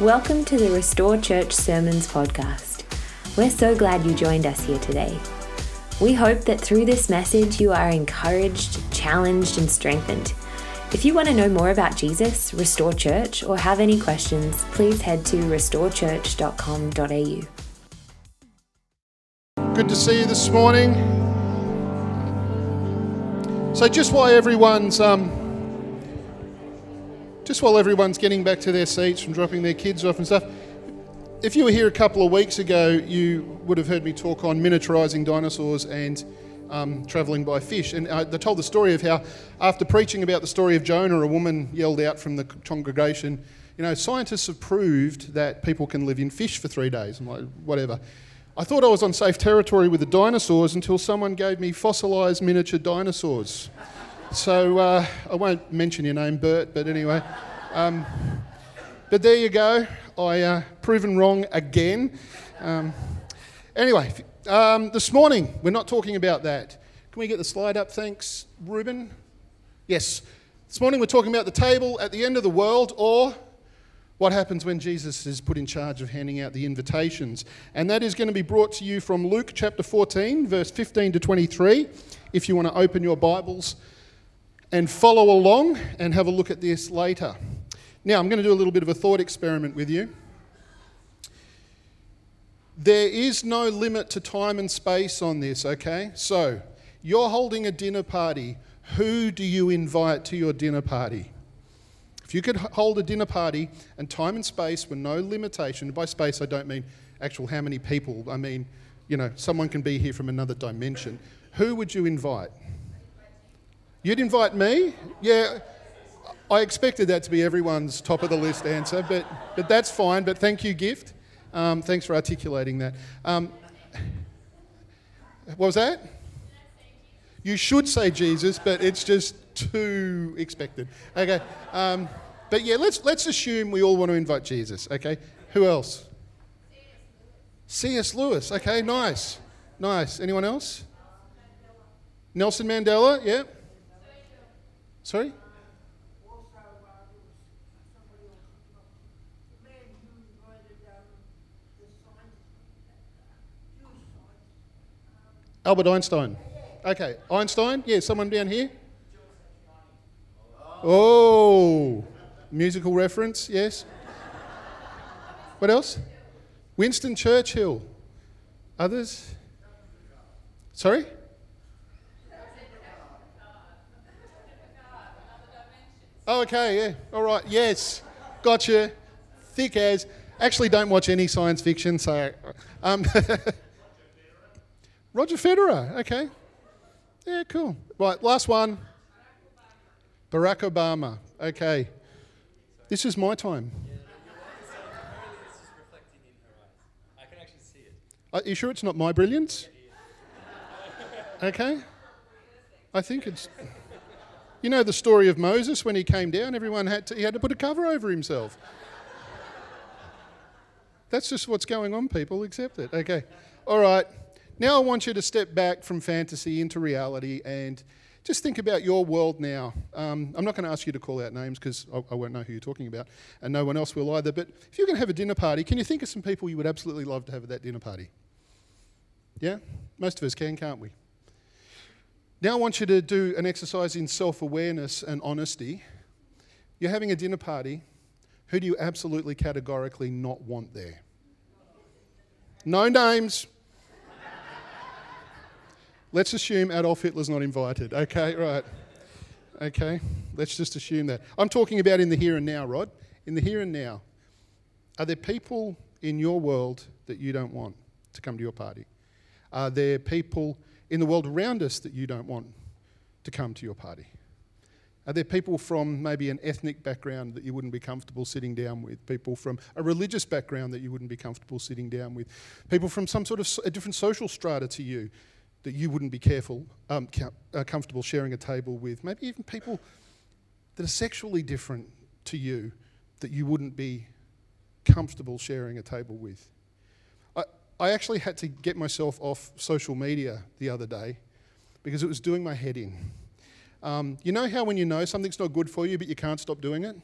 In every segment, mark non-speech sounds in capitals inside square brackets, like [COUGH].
Welcome to the Restore Church Sermons podcast. We're so glad you joined us here today. We hope that through this message you are encouraged, challenged, and strengthened. If you want to know more about Jesus, Restore Church, or have any questions, please head to restorechurch.com.au. Good to see you this morning. So, just while everyone's um, just while everyone's getting back to their seats and dropping their kids off and stuff, if you were here a couple of weeks ago, you would have heard me talk on miniaturizing dinosaurs and um, travelling by fish. And I told the story of how, after preaching about the story of Jonah, a woman yelled out from the congregation, You know, scientists have proved that people can live in fish for three days. I'm like, whatever. I thought I was on safe territory with the dinosaurs until someone gave me fossilised miniature dinosaurs. So uh, I won't mention your name, Bert, but anyway. Um, but there you go. I uh, proven wrong again. Um, anyway, um, this morning we're not talking about that. Can we get the slide up? Thanks, Ruben. Yes. This morning we're talking about the table at the end of the world, or what happens when Jesus is put in charge of handing out the invitations. And that is going to be brought to you from Luke chapter 14, verse 15 to 23. If you want to open your Bibles and follow along and have a look at this later. Now, I'm going to do a little bit of a thought experiment with you. There is no limit to time and space on this, okay? So, you're holding a dinner party. Who do you invite to your dinner party? If you could hold a dinner party and time and space were no limitation, by space I don't mean actual how many people, I mean, you know, someone can be here from another dimension. Who would you invite? You'd invite me? Yeah, I expected that to be everyone's top of the list answer, but, but that's fine. But thank you, Gift. Um, thanks for articulating that. Um, what was that? You should say Jesus, but it's just too expected. Okay. Um, but yeah, let's, let's assume we all want to invite Jesus. Okay. Who else? C.S. Lewis. Okay, nice. Nice. Anyone else? Nelson Mandela, yeah. Sorry? Albert Einstein. Okay, Einstein? Yeah, someone down here? Oh, musical reference, yes. What else? Winston Churchill. Others? Sorry? Oh, okay, yeah. All right, yes. Gotcha. Thick as. Actually, don't watch any science fiction, so. Um, [LAUGHS] Roger Federer, okay. Yeah, cool. Right, last one. Barack Obama, okay. This is my time. Are you sure it's not my brilliance? [LAUGHS] Okay. I think it's. You know the story of Moses when he came down, everyone had to, he had to put a cover over himself. That's just what's going on, people. Accept it. Okay. All right. Now I want you to step back from fantasy into reality and just think about your world now. Um, I'm not going to ask you to call out names because I, I, won't know who you're talking about, and no one else will either. But if you're going to have a dinner party, can you think of some people you would absolutely love to have at that dinner party? Yeah? Most of us can, can't we? Now, I want you to do an exercise in self awareness and honesty. You're having a dinner party. Who do you absolutely categorically not want there? No names. Let's assume Adolf Hitler's not invited. Okay, right. Okay, let's just assume that. I'm talking about in the here and now, Rod. In the here and now. Are there people in your world that you don't want to come to your party? Are there people in the world around us that you don't want to come to your party? Are there people from maybe an ethnic background that you wouldn't be comfortable sitting down with? People from a religious background that you wouldn't be comfortable sitting down with? People from some sort of a different social strata to you that you wouldn't be careful, um, uh, comfortable sharing a table with? Maybe even people that are sexually different to you that you wouldn't be comfortable sharing a table with? I actually had to get myself off social media the other day because it was doing my head in. Um, you know how when you know something's not good for you but you can't stop doing it?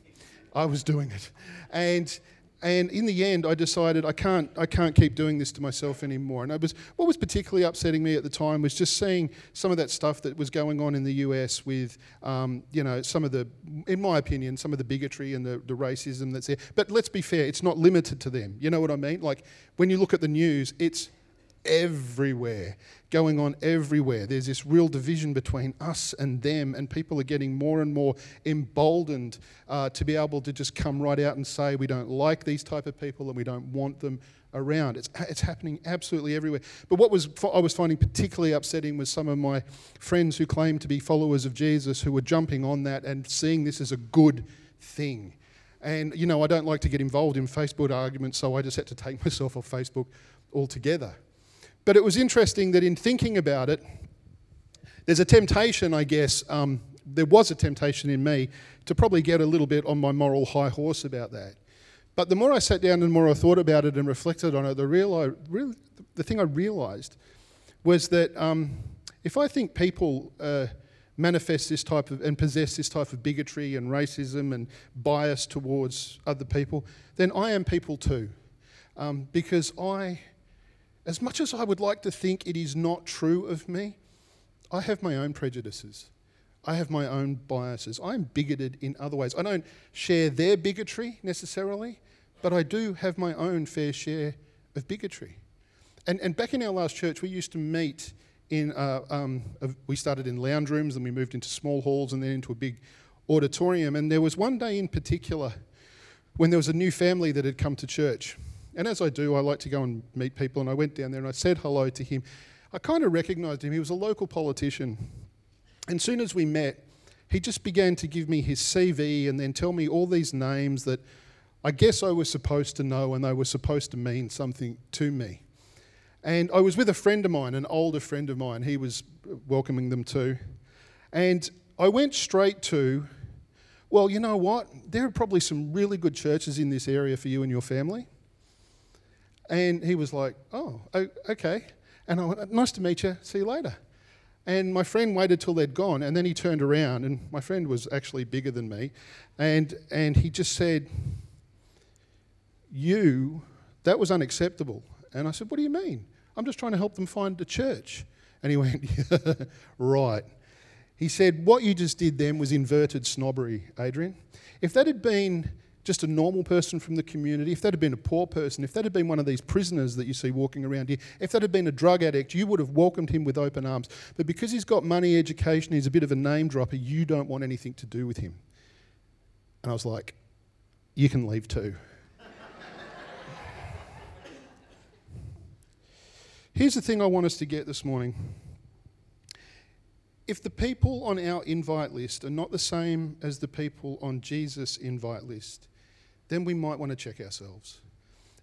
I was doing it. And And in the end, I decided I can't, I can't keep doing this to myself anymore. And I was, what was particularly upsetting me at the time was just seeing some of that stuff that was going on in the US with, um, you know, some of the, in my opinion, some of the bigotry and the, the racism that's there. But let's be fair, it's not limited to them. You know what I mean? Like when you look at the news, it's everywhere, going on everywhere. There's this real division between us and them, and people are getting more and more emboldened uh, to be able to just come right out and say we don't like these type of people and we don't want them around. It's, it's happening absolutely everywhere. But what was I was finding particularly upsetting was some of my friends who claimed to be followers of Jesus who were jumping on that and seeing this as a good thing. And you know, I don't like to get involved in Facebook arguments, so I just had to take [LAUGHS] myself off Facebook altogether. But it was interesting that in thinking about it, there's a temptation, I guess, um, there was a temptation in me to probably get a little bit on my moral high horse about that. But the more I sat down and the more I thought about it and reflected on it, the, real, I, the thing I realised was that um, if I think people uh, manifest this type of and possess this type of bigotry and racism and bias towards other people, then I am people too. Um, because I as much as I would like to think it is not true of me, I have my own prejudices. I have my own biases. I'm bigoted in other ways. I don't share their bigotry necessarily, but I do have my own fair share of bigotry. And, and back in our last church, we used to meet in, uh, um, we started in lounge rooms, and we moved into small halls, and then into a big auditorium. And there was one day in particular when there was a new family that had come to church. And as I do, I like to go and meet people. And I went down there and I said hello to him. I kind of recognized him. He was a local politician. And soon as we met, he just began to give me his CV and then tell me all these names that I guess I was supposed to know and they were supposed to mean something to me. And I was with a friend of mine, an older friend of mine. He was welcoming them too. And I went straight to, well, you know what? There are probably some really good churches in this area for you and your family. And he was like, oh, okay. And I went, nice to meet you. See you later. And my friend waited till they'd gone, and then he turned around, and my friend was actually bigger than me, and, and he just said, You, that was unacceptable. And I said, What do you mean? I'm just trying to help them find a church. And he [LAUGHS] went, Right. He said, What you just did then was inverted snobbery, Adrian. If that had been just a normal person from the community, if that had been a poor person, if that had been one of these prisoners that you see walking around here, if that had been a drug addict, you would have welcomed him with open arms. But because he's got money, education, he's a bit of a name dropper, you don't want anything to do with him. And I was like, you can leave too. [LAUGHS] Here's the thing I want us to get this morning. If the people on our invite list are not the same as the people on Jesus' invite list, then we might want to check ourselves.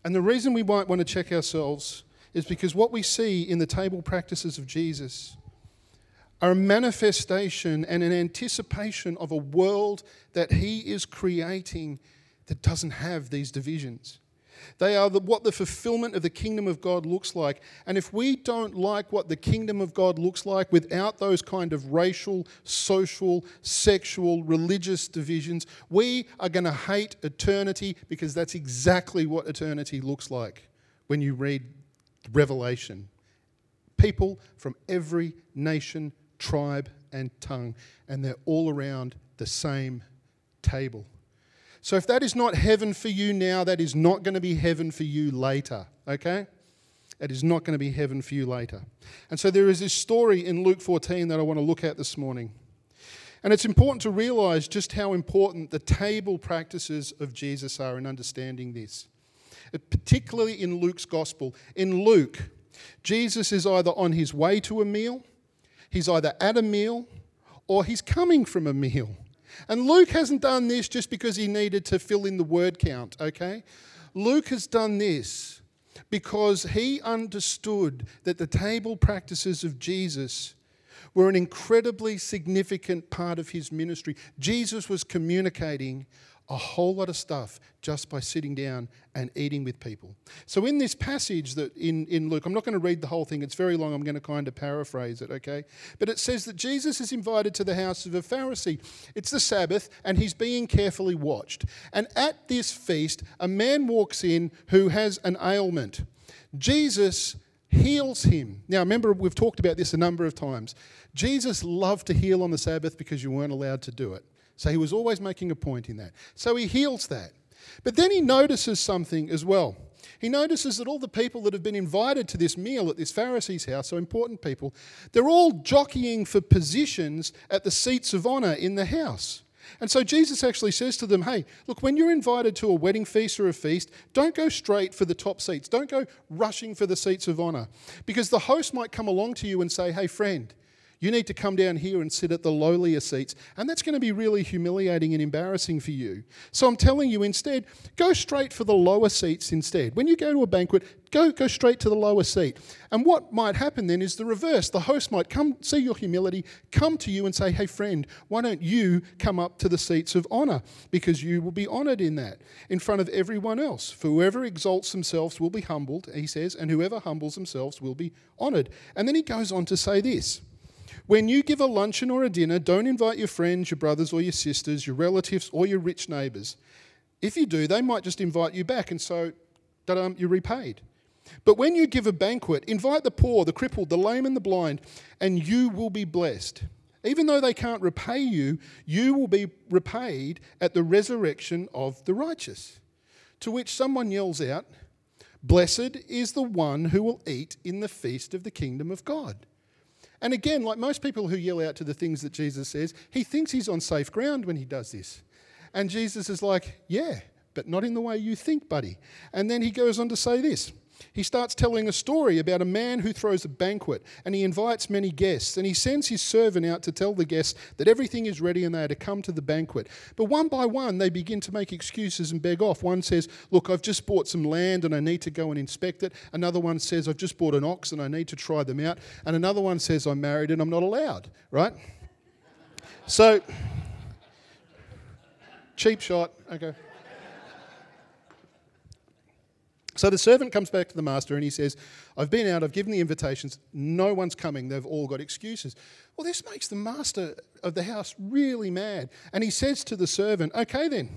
And the reason we might want to check ourselves is because what we see in the table practices of Jesus are a manifestation and an anticipation of a world that he is creating that doesn't have these divisions. They are the, what the fulfillment of the kingdom of God looks like. And if we don't like what the kingdom of God looks like without those kind of racial, social, sexual, religious divisions, we are going to hate eternity because that's exactly what eternity looks like when you read Revelation. People from every nation, tribe, and tongue, and they're all around the same table. So if that is not heaven for you now, that is not going to be heaven for you later, okay? That is not going to be heaven for you later. And so there is this story in Luke 14 that I want to look at this morning. And it's important to realize just how important the table practices of Jesus are in understanding this. Particularly in Luke's gospel. In Luke, Jesus is either on his way to a meal, he's either at a meal, or he's coming from a meal. And Luke hasn't done this just because he needed to fill in the word count, okay? Luke has done this because he understood that the table practices of Jesus were an incredibly significant part of his ministry. Jesus was communicating, a whole lot of stuff just by sitting down and eating with people. So, in this passage that in, in Luke, I'm not going to read the whole thing, it's very long, I'm going to kind of paraphrase it, okay? But it says that Jesus is invited to the house of a Pharisee. It's the Sabbath, and he's being carefully watched. And at this feast, a man walks in who has an ailment. Jesus heals him. Now, remember, we've talked about this a number of times. Jesus loved to heal on the Sabbath because you weren't allowed to do it. So he was always making a point in that. So he heals that. But then he notices something as well. He notices that all the people that have been invited to this meal at this Pharisee's house, so important people, they're all jockeying for positions at the seats of honour in the house. And so Jesus actually says to them, hey, look, when you're invited to a wedding feast or a feast, don't go straight for the top seats. Don't go rushing for the seats of honour. Because the host might come along to you and say, hey, friend, you need to come down here and sit at the lowlier seats. And that's going to be really humiliating and embarrassing for you. So I'm telling you instead, go straight for the lower seats instead. When you go to a banquet, go, go straight to the lower seat. And what might happen then is the reverse. The host might come, see your humility, come to you and say, hey, friend, why don't you come up to the seats of honour? Because you will be honoured in that, in front of everyone else. For whoever exalts themselves will be humbled, he says, and whoever humbles themselves will be honoured. And then he goes on to say this. When you give a luncheon or a dinner, don't invite your friends, your brothers or your sisters, your relatives or your rich neighbours. If you do, they might just invite you back, and so you're repaid. But when you give a banquet, invite the poor, the crippled, the lame, and the blind, and you will be blessed. Even though they can't repay you, you will be repaid at the resurrection of the righteous. To which someone yells out, Blessed is the one who will eat in the feast of the kingdom of God. And again, like most people who yell out to the things that Jesus says, he thinks he's on safe ground when he does this. And Jesus is like, Yeah, but not in the way you think, buddy. And then he goes on to say this he starts telling a story about a man who throws a banquet and he invites many guests and he sends his servant out to tell the guests that everything is ready and they are to come to the banquet. But one by one, they begin to make excuses and beg off. One says, Look, I've just bought some land and I need to go and inspect it. Another one says, I've just bought an ox and I need to try them out. And another one says, I'm married and I'm not allowed, right? So, cheap shot, okay. So the servant comes back to the master and he says, I've been out, I've given the invitations, no one's coming, they've all got excuses. Well, this makes the master of the house really mad. And he says to the servant, Okay, then,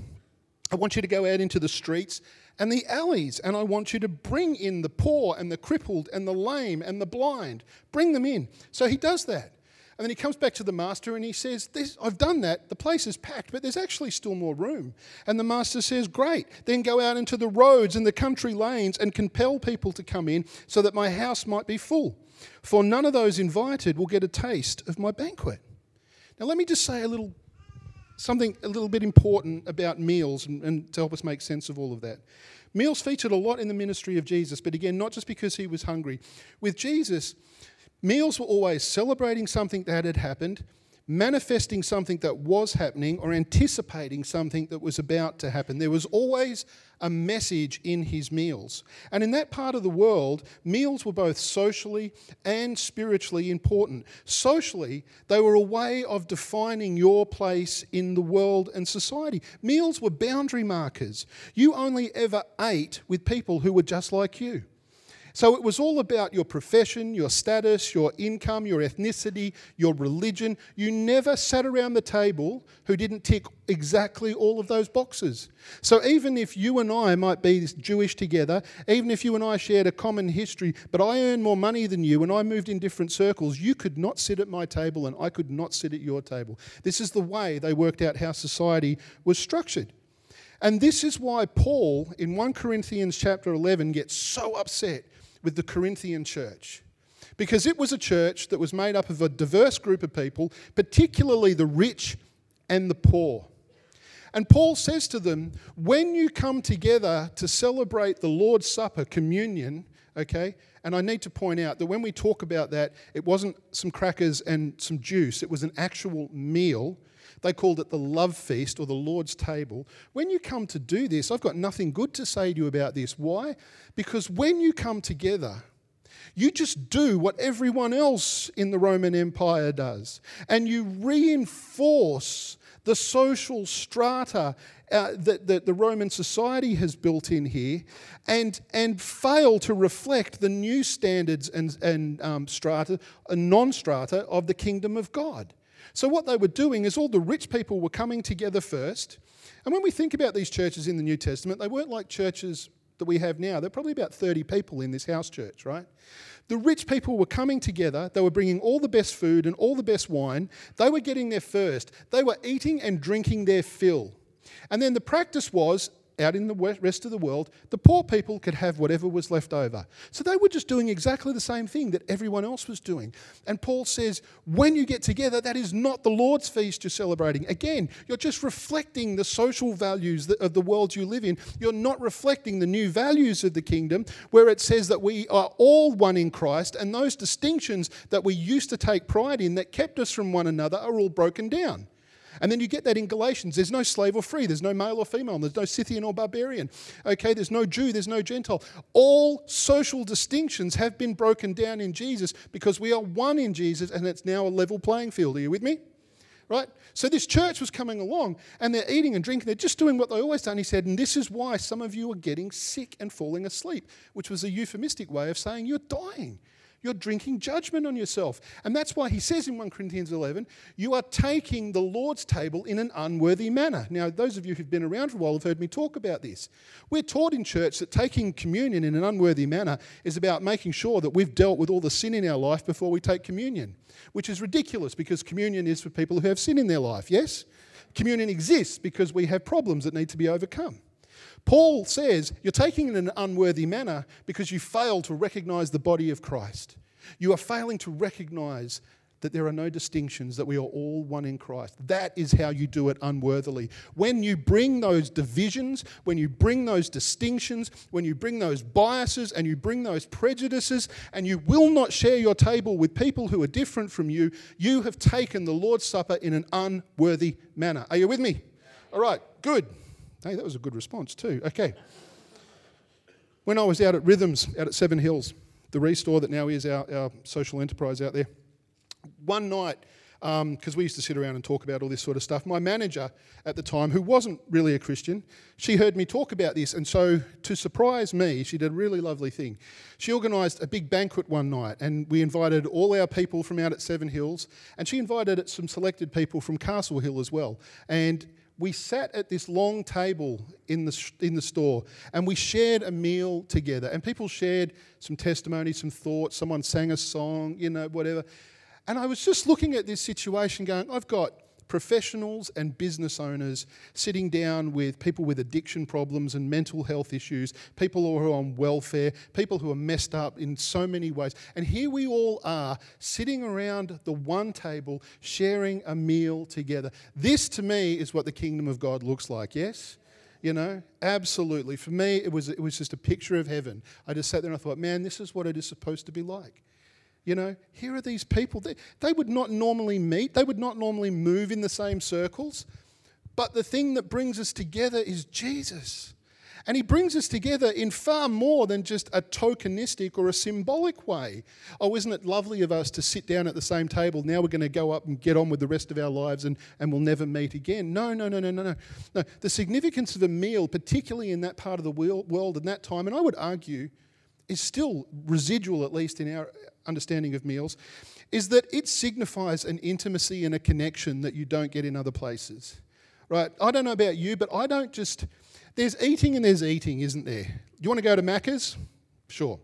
I want you to go out into the streets and the alleys, and I want you to bring in the poor and the crippled and the lame and the blind. Bring them in. So he does that. And then he comes back to the master and he says, I've done that. The place is packed, but there's actually still more room. And the master says, Great. Then go out into the roads and the country lanes and compel people to come in so that my house might be full. For none of those invited will get a taste of my banquet. Now, let me just say a little something a little bit important about meals and, and to help us make sense of all of that. Meals featured a lot in the ministry of Jesus, but again, not just because he was hungry. With Jesus, Meals were always celebrating something that had happened, manifesting something that was happening, or anticipating something that was about to happen. There was always a message in his meals. And in that part of the world, meals were both socially and spiritually important. Socially, they were a way of defining your place in the world and society. Meals were boundary markers. You only ever ate with people who were just like you. So it was all about your profession, your status, your income, your ethnicity, your religion. You never sat around the table who didn't tick exactly all of those boxes. So even if you and I might be Jewish together, even if you and I shared a common history, but I earned more money than you and I moved in different circles, you could not sit at my table and I could not sit at your table. This is the way they worked out how society was structured. And this is why Paul in 1 Corinthians chapter 11 gets so upset with the Corinthian church because it was a church that was made up of a diverse group of people, particularly the rich and the poor. And Paul says to them, when you come together to celebrate the Lord's Supper, communion, okay, and I need to point out that when we talk about that, it wasn't some crackers and some juice, it was an actual meal. They called it the love feast or the Lord's table. When you come to do this, I've got nothing good to say to you about this. Why? Because when you come together, you just do what everyone else in the Roman Empire does, and you reinforce the social strata uh, that, that the Roman society has built in here and, and fail to reflect the new standards and, and um, strata, uh, non strata of the kingdom of God. So, what they were doing is all the rich people were coming together first. And when we think about these churches in the New Testament, they weren't like churches that we have now. They're probably about 30 people in this house church, right? The rich people were coming together. They were bringing all the best food and all the best wine. They were getting there first. They were eating and drinking their fill. And then the practice was out in the rest of the world, the poor people could have whatever was left over. So they were just doing exactly the same thing that everyone else was doing. And Paul says, when you get together, that is not the Lord's feast you're celebrating. Again, you're just reflecting the social values of the world you live in. You're not reflecting the new values of the kingdom, where it says that we are all one in Christ, and those distinctions that we used to take pride in that kept us from one another are all broken down. And then you get that in Galatians. There's no slave or free. There's no male or female. There's no Scythian or barbarian. Okay, there's no Jew. There's no Gentile. All social distinctions have been broken down in Jesus because we are one in Jesus and it's now a level playing field. Are you with me? Right? So this church was coming along and they're eating and drinking. They're just doing what they always do. And He said, and this is why some of you are getting sick and falling asleep, which was a euphemistic way of saying you're dying. You're drinking judgment on yourself. And that's why he says in 1 Corinthians 11, you are taking the Lord's table in an unworthy manner. Now, those of you who've been around for a while have heard me talk about this. We're taught in church that taking communion in an unworthy manner is about making sure that we've dealt with all the sin in our life before we take communion, which is ridiculous because communion is for people who have sin in their life, yes? Communion exists because we have problems that need to be overcome. Paul says you're taking it in an unworthy manner because you fail to recognize the body of Christ. You are failing to recognize that there are no distinctions, that we are all one in Christ. That is how you do it unworthily. When you bring those divisions, when you bring those distinctions, when you bring those biases and you bring those prejudices, and you will not share your table with people who are different from you, you have taken the Lord's Supper in an unworthy manner. Are you with me? All right, good. Hey, that was a good response too. Okay. When I was out at Rhythms, out at Seven Hills, the restore that now is our, our social enterprise out there, one night, because um, we used to sit around and talk about all this sort of stuff. My manager at the time, who wasn't really a Christian, she heard me talk about this. And so, to surprise me, she did a really lovely thing. She organised a big banquet one night, and we invited all our people from out at Seven Hills, and she invited some selected people from Castle Hill as well. And we sat at this long table in the, in the store and we shared a meal together. And people shared some testimony, some thoughts. Someone sang a song, you know, whatever. And I was just looking at this situation going, I've got professionals and business owners sitting down with people with addiction problems and mental health issues, people who are on welfare, people who are messed up in so many ways. And here we all are sitting around the one table sharing a meal together. This to me is what the kingdom of God looks like, yes? you know absolutely for me it was it was just a picture of heaven i just sat there and i thought man this is what it is supposed to be like you know, here are these people. They, they would not normally meet, they would not normally move in the same circles. But the thing that brings us together is Jesus. And he brings us together in far more than just a tokenistic or a symbolic way. Oh, isn't it lovely of us to sit down at the same table? Now we're going to go up and get on with the rest of our lives and, and we'll never meet again. No, no, no, no, no, no. No, the significance of a meal, particularly in that part of the world and that time, and I would argue is still residual, at least in our understanding of meals, is that it signifies an intimacy and a connection that you don't get in other places. Right? I don't know about you, but I don't just. There's eating and there's eating, isn't there? You want to go to Macca's? Sure.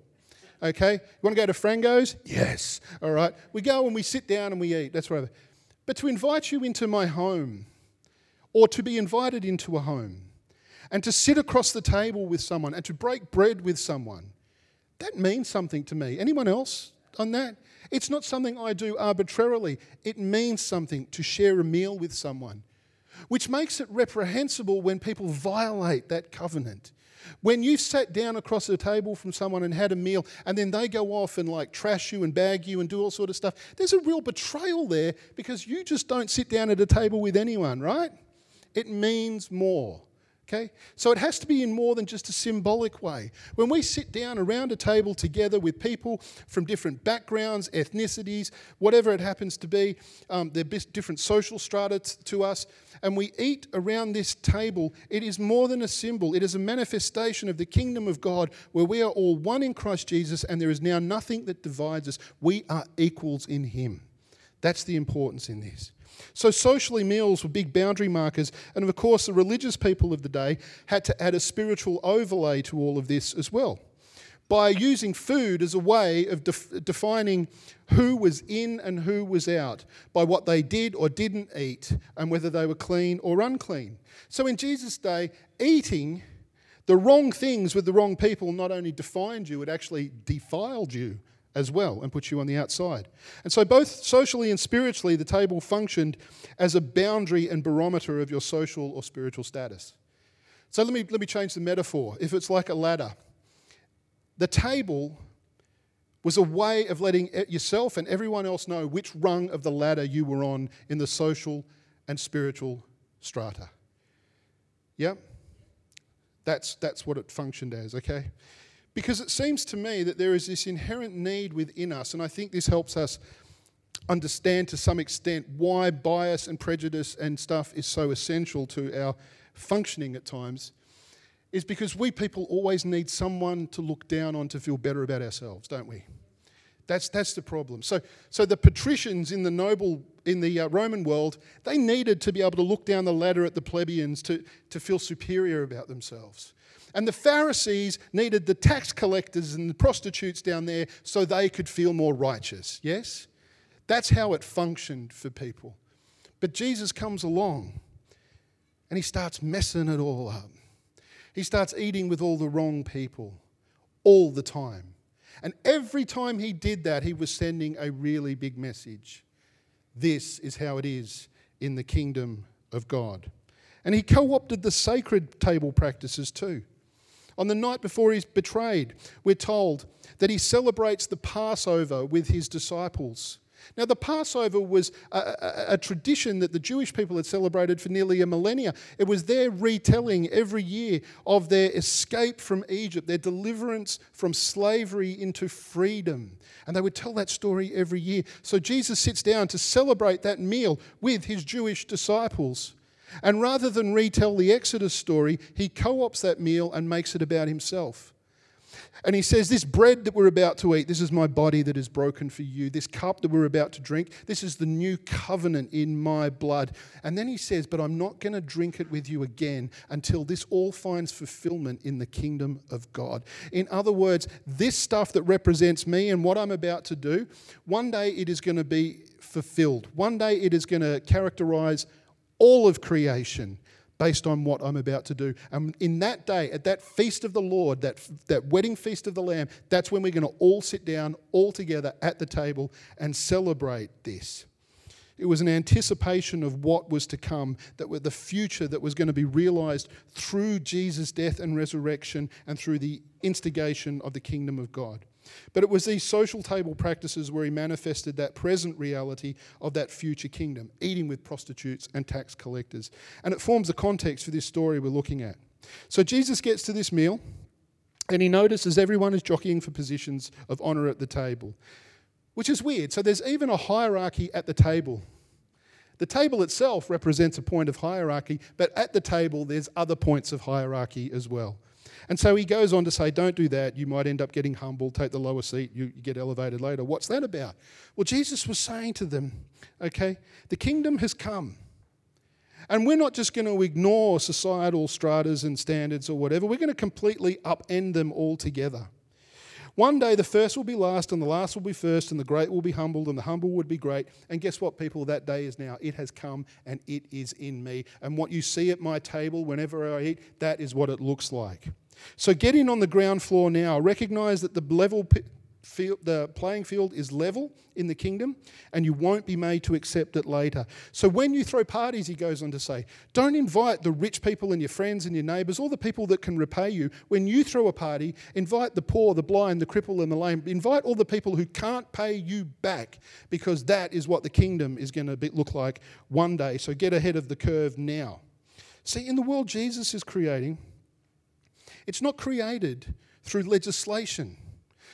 Okay. You want to go to Frango's? Yes. All right. We go and we sit down and we eat. That's right. But to invite you into my home, or to be invited into a home, and to sit across the table with someone and to break bread with someone, that means something to me. Anyone else on that? It's not something I do arbitrarily. It means something to share a meal with someone, which makes it reprehensible when people violate that covenant. When you sat down across the table from someone and had a meal, and then they go off and like trash you and bag you and do all sort of stuff, there's a real betrayal there because you just don't sit down at a table with anyone, right? It means more Okay? So it has to be in more than just a symbolic way. When we sit down around a table together with people from different backgrounds, ethnicities, whatever it happens to be, um, they're different social strata to us, and we eat around this table, it is more than a symbol. It is a manifestation of the kingdom of God where we are all one in Christ Jesus and there is now nothing that divides us. We are equals in Him. That's the importance in this. So, socially, meals were big boundary markers, and of course, the religious people of the day had to add a spiritual overlay to all of this as well by using food as a way of def- defining who was in and who was out, by what they did or didn't eat, and whether they were clean or unclean. So, in Jesus' day, eating the wrong things with the wrong people not only defined you, it actually defiled you as well and put you on the outside. And so, both socially and spiritually, the table functioned as a boundary and barometer of your social or spiritual status. So, let me, let me change the metaphor. If it's like a ladder, the table was a way of letting yourself and everyone else know which rung of the ladder you were on in the social and spiritual strata. Yeah? That's, that's what it functioned as, okay? Because it seems to me that there is this inherent need within us, and I think this helps us understand to some extent why bias and prejudice and stuff is so essential to our functioning at times, is because we people always need someone to look down on to feel better about ourselves, don't we? That's, that's the problem. So, so the patricians in the noble, in the uh, Roman world, they needed to be able to look down the ladder at the plebeians to, to feel superior about themselves. And the Pharisees needed the tax collectors and the prostitutes down there so they could feel more righteous. Yes? That's how it functioned for people. But Jesus comes along and he starts messing it all up. He starts eating with all the wrong people all the time. And every time he did that, he was sending a really big message. This is how it is in the kingdom of God. And he co opted the sacred table practices too. On the night before he's betrayed, we're told that he celebrates the Passover with his disciples. Now, the Passover was a, a, a, tradition that the Jewish people had celebrated for nearly a millennia. It was their retelling every year of their escape from Egypt, their deliverance from slavery into freedom. And they would tell that story every year. So Jesus sits down to celebrate that meal with his Jewish disciples. And rather than retell the Exodus story, he co opts that meal and makes it about himself. And he says, This bread that we're about to eat, this is my body that is broken for you. This cup that we're about to drink, this is the new covenant in my blood. And then he says, But I'm not going to drink it with you again until this all finds fulfillment in the kingdom of God. In other words, this stuff that represents me and what I'm about to do, one day it is going to be fulfilled. One day it is going to characterize all of creation based on what I'm about to do. And in that day, at that feast of the Lord, that, that wedding feast of the Lamb, that's when we're going to all sit down all together at the table and celebrate this. It was an anticipation of what was to come, that the future that was going to be realized through Jesus' death and resurrection and through the instigation of the kingdom of God. But it was these social table practices where he manifested that present reality of that future kingdom, eating with prostitutes and tax collectors. And it forms the context for this story we're looking at. So Jesus gets to this meal and he notices everyone is jockeying for positions of honor at the table, which is weird. So there's even a hierarchy at the table. The table itself represents a point of hierarchy, but at the table, there's other points of hierarchy as well. And so he goes on to say, Don't do that. You might end up getting humbled, take the lower seat, you, you get elevated later. What's that about? Well, Jesus was saying to them, Okay, the kingdom has come. And we're not just going to ignore societal stratas and standards or whatever, we're going to completely upend them altogether. One day the first will be last, and the last will be first, and the great will be humbled, and the humble would be great. And guess what, people? That day is now. It has come, and it is in me. And what you see at my table whenever I eat, that is what it looks like. So get in on the ground floor now. Recognize that the level field, the playing field is level in the kingdom, and you won't be made to accept it later. So when you throw parties, he goes on to say, don't invite the rich people and your friends and your neighbours, all the people that can repay you. When you throw a party, invite the poor, the blind, the cripple, and the lame. Invite all the people who can't pay you back, because that is what the kingdom is going to look like one day. So get ahead of the curve now. See, in the world Jesus is creating, it's not created through legislation.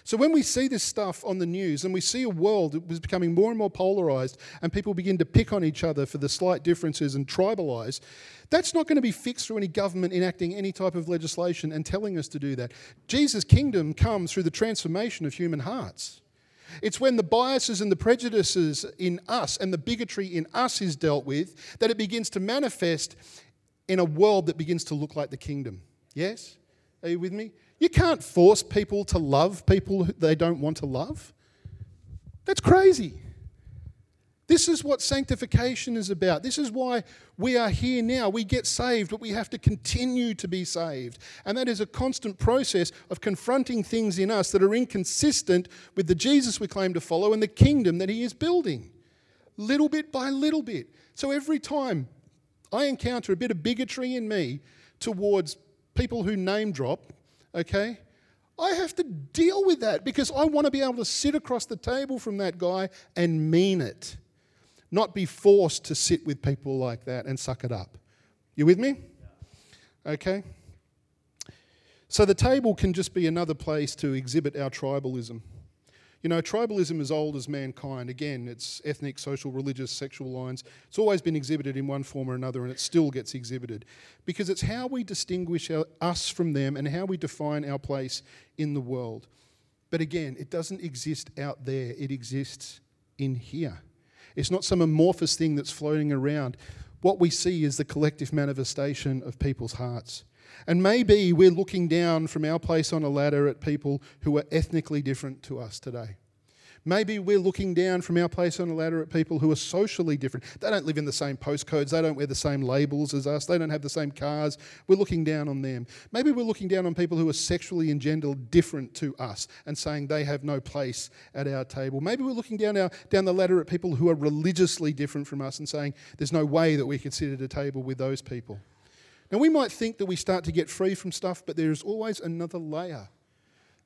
So when we see this stuff on the news and we see a world that was becoming more and more polarized and people begin to pick on each other for the slight differences and tribalize, that's not going to be fixed through any government enacting any type of legislation and telling us to do that. Jesus' kingdom comes through the transformation of human hearts. It's when the biases and the prejudices in us and the bigotry in us is dealt with that it begins to manifest in a world that begins to look like the kingdom. Yes? Are you with me? You can't force people to love people they don't want to love. That's crazy. This is what sanctification is about. This is why we are here now. We get saved, but we have to continue to be saved. And that is a constant process of confronting things in us that are inconsistent with the Jesus we claim to follow and the kingdom that he is building, little bit by little bit. So every time I encounter a bit of bigotry in me towards people who name drop, okay? I have to deal with that because I want to be able to sit across the table from that guy and mean it, not be forced to sit with people like that and suck it up. You with me? Okay? So the table can just be another place to exhibit our tribalism. You know, tribalism is old as mankind. Again, it's ethnic, social, religious, sexual lines. It's always been exhibited in one form or another, and it still gets exhibited because it's how we distinguish our, us from them and how we define our place in the world. But again, it doesn't exist out there, it exists in here. It's not some amorphous thing that's floating around. What we see is the collective manifestation of people's hearts. And maybe we're looking down from our place on a ladder at people who are ethnically different to us today. Maybe we're looking down from our place on a ladder at people who are socially different. They don't live in the same postcodes, they don't wear the same labels as us, they don't have the same cars. We're looking down on them. Maybe we're looking down on people who are sexually and gender different to us and saying they have no place at our table. Maybe we're looking down, our, down the ladder at people who are religiously different from us and saying there's no way that we could sit at a table with those people. Now, we might think that we start to get free from stuff, but there is always another layer.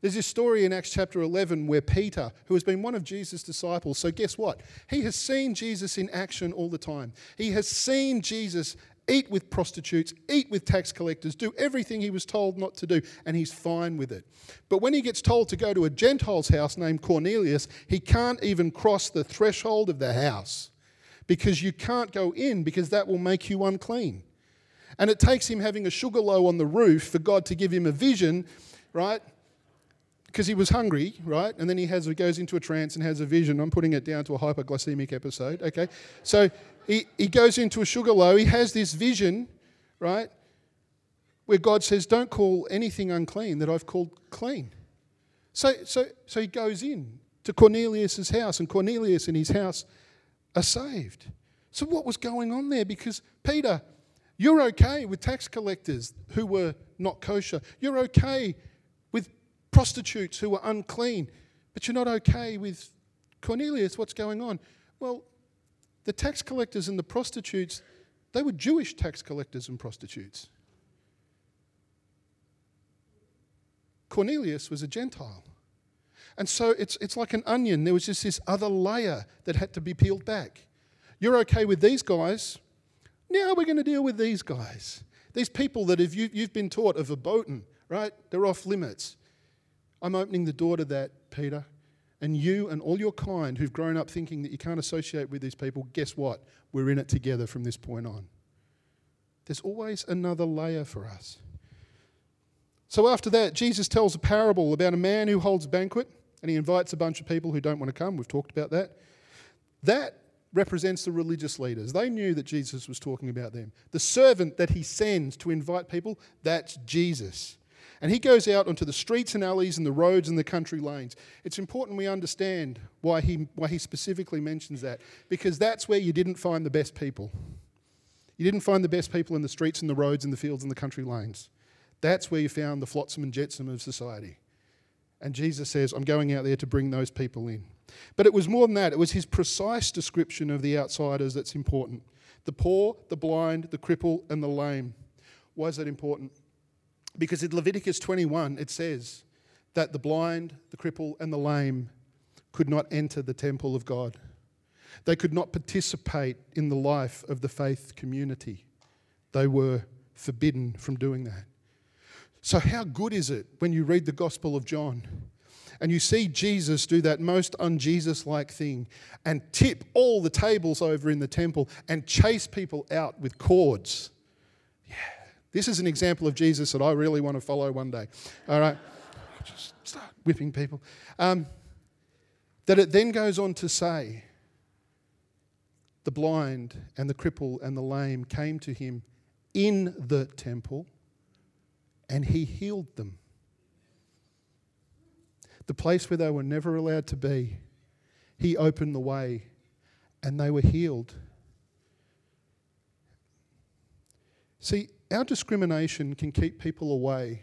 There's this story in Acts chapter 11 where Peter, who has been one of Jesus' disciples, so guess what? He has seen Jesus in action all the time. He has seen Jesus eat with prostitutes, eat with tax collectors, do everything he was told not to do, and he's fine with it. But when he gets told to go to a Gentile's house named Cornelius, he can't even cross the threshold of the house because you can't go in because that will make you unclean. And it takes him having a sugar low on the roof for God to give him a vision, right? Because he was hungry, right? And then he has goes into a trance and has a vision. I'm putting it down to a hypoglycemic episode, okay? So he, he goes into a sugar low. He has this vision, right? Where God says, Don't call anything unclean that I've called clean. So, so, so he goes in to Cornelius' house, and Cornelius and his house are saved. So, what was going on there? Because Peter you're okay with tax collectors who were not kosher. You're okay with prostitutes who were unclean. But you're not okay with Cornelius. What's going on? Well, the tax collectors and the prostitutes, they were Jewish tax collectors and prostitutes. Cornelius was a Gentile. And so it's, it's like an onion. There was just this other layer that had to be peeled back. You're okay with these guys, now we're going to deal with these guys. These people that have you, you've been taught are verboten, right? They're off limits. I'm opening the door to that, Peter. And you and all your kind who've grown up thinking that you can't associate with these people, guess what? We're in it together from this point on. There's always another layer for us. So after that, Jesus tells a parable about a man who holds a banquet and he invites a bunch of people who don't want to come. We've talked about that. That represents the religious leaders. They knew that Jesus was talking about them. The servant that he sends to invite people, that's Jesus. And he goes out onto the streets and alleys and the roads and the country lanes. It's important we understand why he, why he specifically mentions that, because that's where you didn't find the best people. You didn't find the best people in the streets and the roads and the fields and the country lanes. That's where you found the flotsam and jetsam of society. And Jesus says, I'm going out there to bring those people in. But it was more than that, it was his precise description of the outsiders that's important the poor, the blind, the cripple, and the lame. Why is that important? Because in Leviticus 21, it says that the blind, the cripple, and the lame could not enter the temple of God. They could not participate in the life of the faith community. They were forbidden from doing that. So, how good is it when you read the Gospel of John and you see Jesus do that most un Jesus like thing and tip all the tables over in the temple and chase people out with cords? Yeah, this is an example of Jesus that I really want to follow one day. All right, just start whipping people. Um, that it then goes on to say, the blind and the cripple and the lame came to him in the temple and he healed them. The place where they were never allowed to be, he opened the way and they were healed. See, our discrimination can keep people away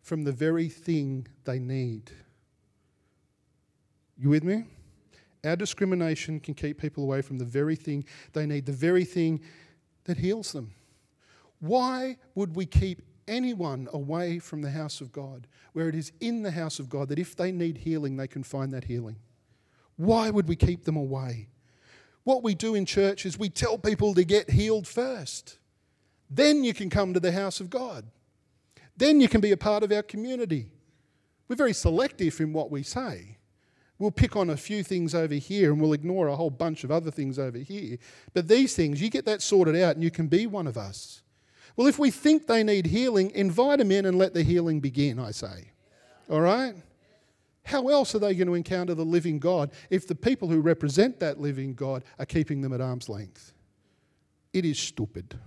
from the very thing they need. You with me? Our discrimination can keep people away from the very thing they need, the very thing that heals them. Why would we keep anyone away from the house of God, where it is in the house of God that if they need healing, they can find that healing? Why would we keep them away? What we do in church is we tell people to get healed first. Then you can come to the house of God. Then you can be a part of our community. We're very selective in what we say. We'll pick on a few things over here and we'll ignore a whole bunch of other things over here. But these things, you get that sorted out and you can be one of us. Well, if we think they need healing, invite them in and let the healing begin, I say. All right? How else are they going to encounter the living God if the people who represent that living God are keeping them at arm's length? It is stupid.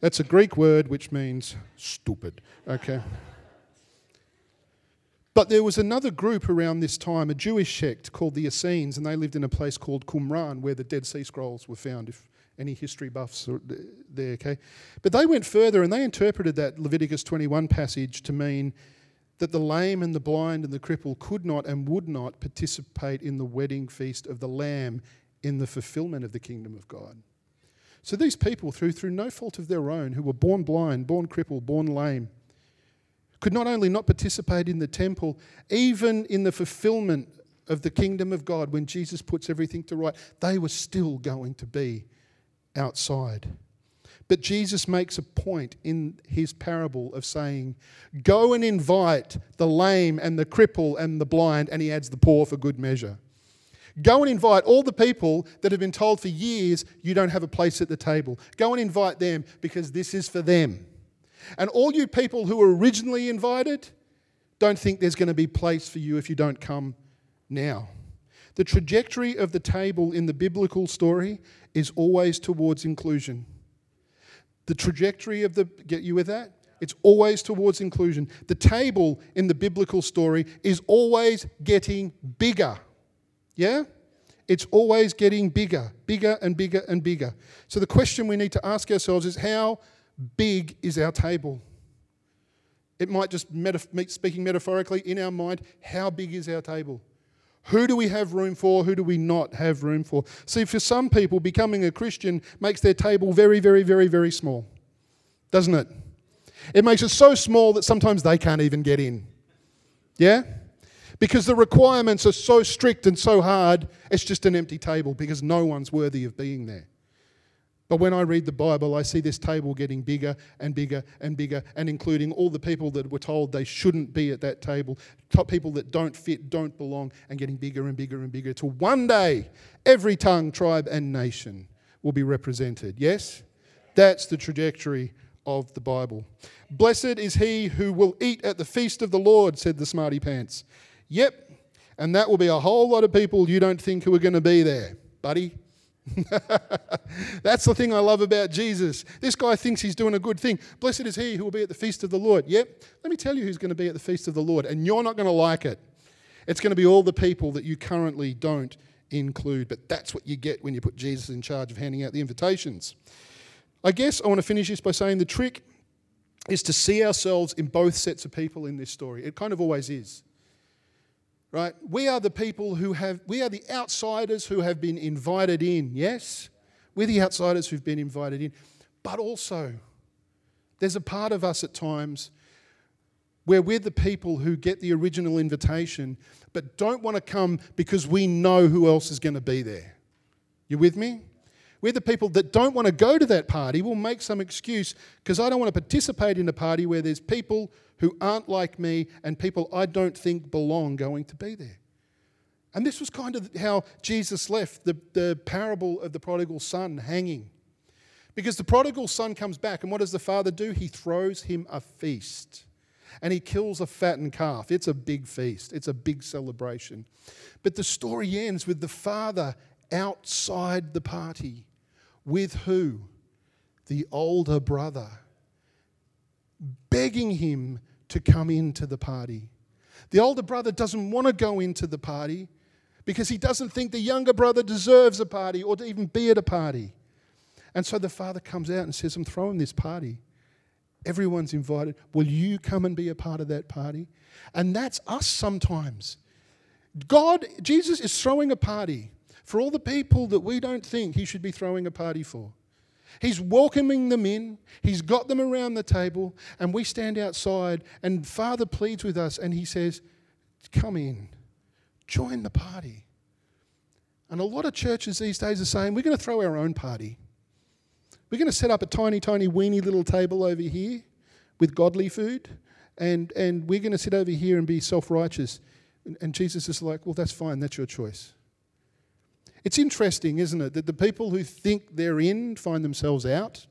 That's a Greek word which means stupid. Okay? But there was another group around this time, a Jewish sect called the Essenes, and they lived in a place called Qumran, where the Dead Sea Scrolls were found, if any history buffs there, okay? But they went further and they interpreted that Leviticus 21 passage to mean that the lame and the blind and the cripple could not and would not participate in the wedding feast of the Lamb in the fulfillment of the kingdom of God. So these people, through, through no fault of their own, who were born blind, born crippled, born lame, could not only not participate in the temple, even in the fulfillment of the kingdom of God, when Jesus puts everything to right, they were still going to be outside. But Jesus makes a point in his parable of saying, Go and invite the lame and the cripple and the blind, and he adds the poor for good measure. Go and invite all the people that have been told for years you don't have a place at the table. Go and invite them because this is for them. And all you people who were originally invited, don't think there's going to be place for you if you don't come now. The trajectory of the table in the biblical story is always towards inclusion. The trajectory of the, get you with that? It's always towards inclusion. The table in the biblical story is always getting bigger. Yeah? It's always getting bigger, bigger and bigger and bigger. So the question we need to ask ourselves is how big is our table? It might just, speaking metaphorically, in our mind, how big is our table? Who do we have room for? Who do we not have room for? See, for some people, becoming a Christian makes their table very, very, very, very small, doesn't it? It makes it so small that sometimes they can't even get in. Yeah? Because the requirements are so strict and so hard, it's just an empty table because no one's worthy of being there. But when I read the Bible, I see this table getting bigger and bigger and bigger, and including all the people that were told they shouldn't be at that table, top people that don't fit, don't belong, and getting bigger and bigger and bigger. Till one day, every tongue, tribe, and nation will be represented. Yes? That's the trajectory of the Bible. Blessed is he who will eat at the feast of the Lord, said the smarty pants. Yep, and that will be a whole lot of people you don't think who are going to be there, buddy. [LAUGHS] That's the thing I love about Jesus. This guy thinks he's doing a good thing. Blessed is he who will be at the feast of the Lord. Yep, let me tell you who's going to be at the feast of the Lord, and you're not going to like it. It's going to be all the people that you currently don't include, but that's what you get when you put Jesus in charge of handing out the invitations. I guess I want to finish this by saying the trick is to see ourselves in both sets of people in this story. It kind of always is right? We are the people who have, we are the outsiders who have been invited in, yes? We're the outsiders who've been invited in. But also, there's a part of us at times where we're the people who get the original invitation but don't want to come because we know who else is going to be there. You with me? We're the people that don't want to go to that party. We'll make some excuse because I don't want to participate in a party where there's people who aren't like me and people I don't think belong going to be there. And this was kind of how Jesus left the, the parable of the prodigal son hanging. Because the prodigal son comes back, and what does the father do? He throws him a feast and he kills a fattened calf. It's a big feast, it's a big celebration. But the story ends with the father outside the party. With who? The older brother, begging him to come into the party. The older brother doesn't want to go into the party because he doesn't think the younger brother deserves a party or to even be at a party. And so the father comes out and says, I'm throwing this party. Everyone's invited. Will you come and be a part of that party? And that's us sometimes. God, Jesus is throwing a party for all the people that we don't think he should be throwing a party for. He's welcoming them in, he's got them around the table, and we stand outside, and Father pleads with us, and he says, Come in, join the party. And a lot of churches these days are saying, We're going to throw our own party. We're going to set up a tiny, tiny, weeny little table over here with godly food, and, and we're going to sit over here and be self righteous. And, and Jesus is like, Well, that's fine, that's your choice. It's interesting, isn't it, that the people who think they're in find themselves out,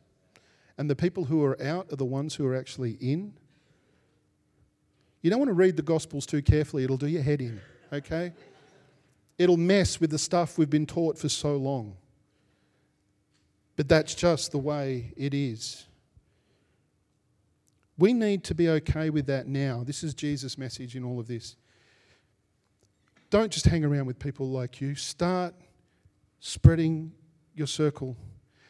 and the people who are out are the ones who are actually in. You don't want to read the Gospels too carefully, it'll do your head in, okay? It'll mess with the stuff we've been taught for so long. But that's just the way it is. We need to be okay with that now. This is Jesus' message in all of this. Don't just hang around with people like you. Start spreading your circle.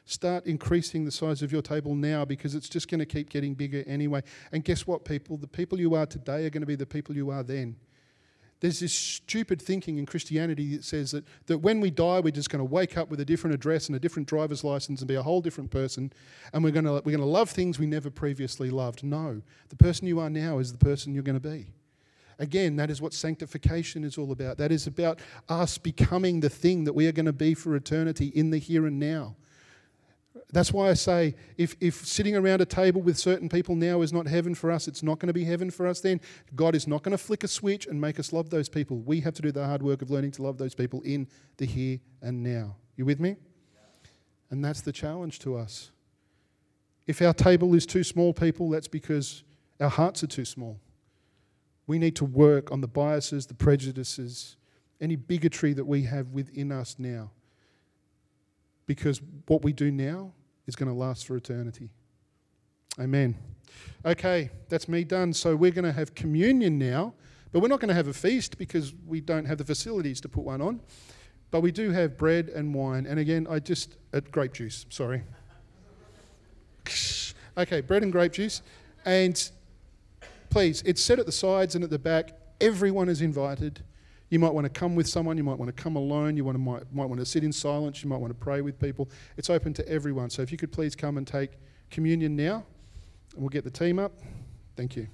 Start increasing the size of your table now because it's just going to keep getting bigger anyway. And guess what, people? The people you are today are going to be the people you are then. There's this stupid thinking in Christianity that says that, that when we die, we're just going to wake up with a different address and a different driver's license and be a whole different person, and we're going to, we're going to love things we never previously loved. No, the person you are now is the person you're going to be. Again, that is what sanctification is all about. That is about us becoming the thing that we are going to be for eternity in the here and now. That's why I say if, if sitting around a table with certain people now is not heaven for us, it's not going to be heaven for us then. God is not going to flick a switch and make us love those people. We have to do the hard work of learning to love those people in the here and now. You with me? And that's the challenge to us. If our table is too small, people, that's because our hearts are too small. We need to work on the biases, the prejudices, any bigotry that we have within us now. Because what we do now is going to last for eternity. Amen. Okay, that's me done. So we're going to have communion now, but we're not going to have a feast because we don't have the facilities to put one on. But we do have bread and wine. And again, I just, uh, grape juice, sorry. [LAUGHS] okay, bread and grape juice. And please, it's set at the sides and at the back. Everyone is invited. You might want to come with someone, you might want to come alone, you want to, might, might want to sit in silence, you might want to pray with people. It's open to everyone. So if you could please come and take communion now, and we'll get the team up. Thank you.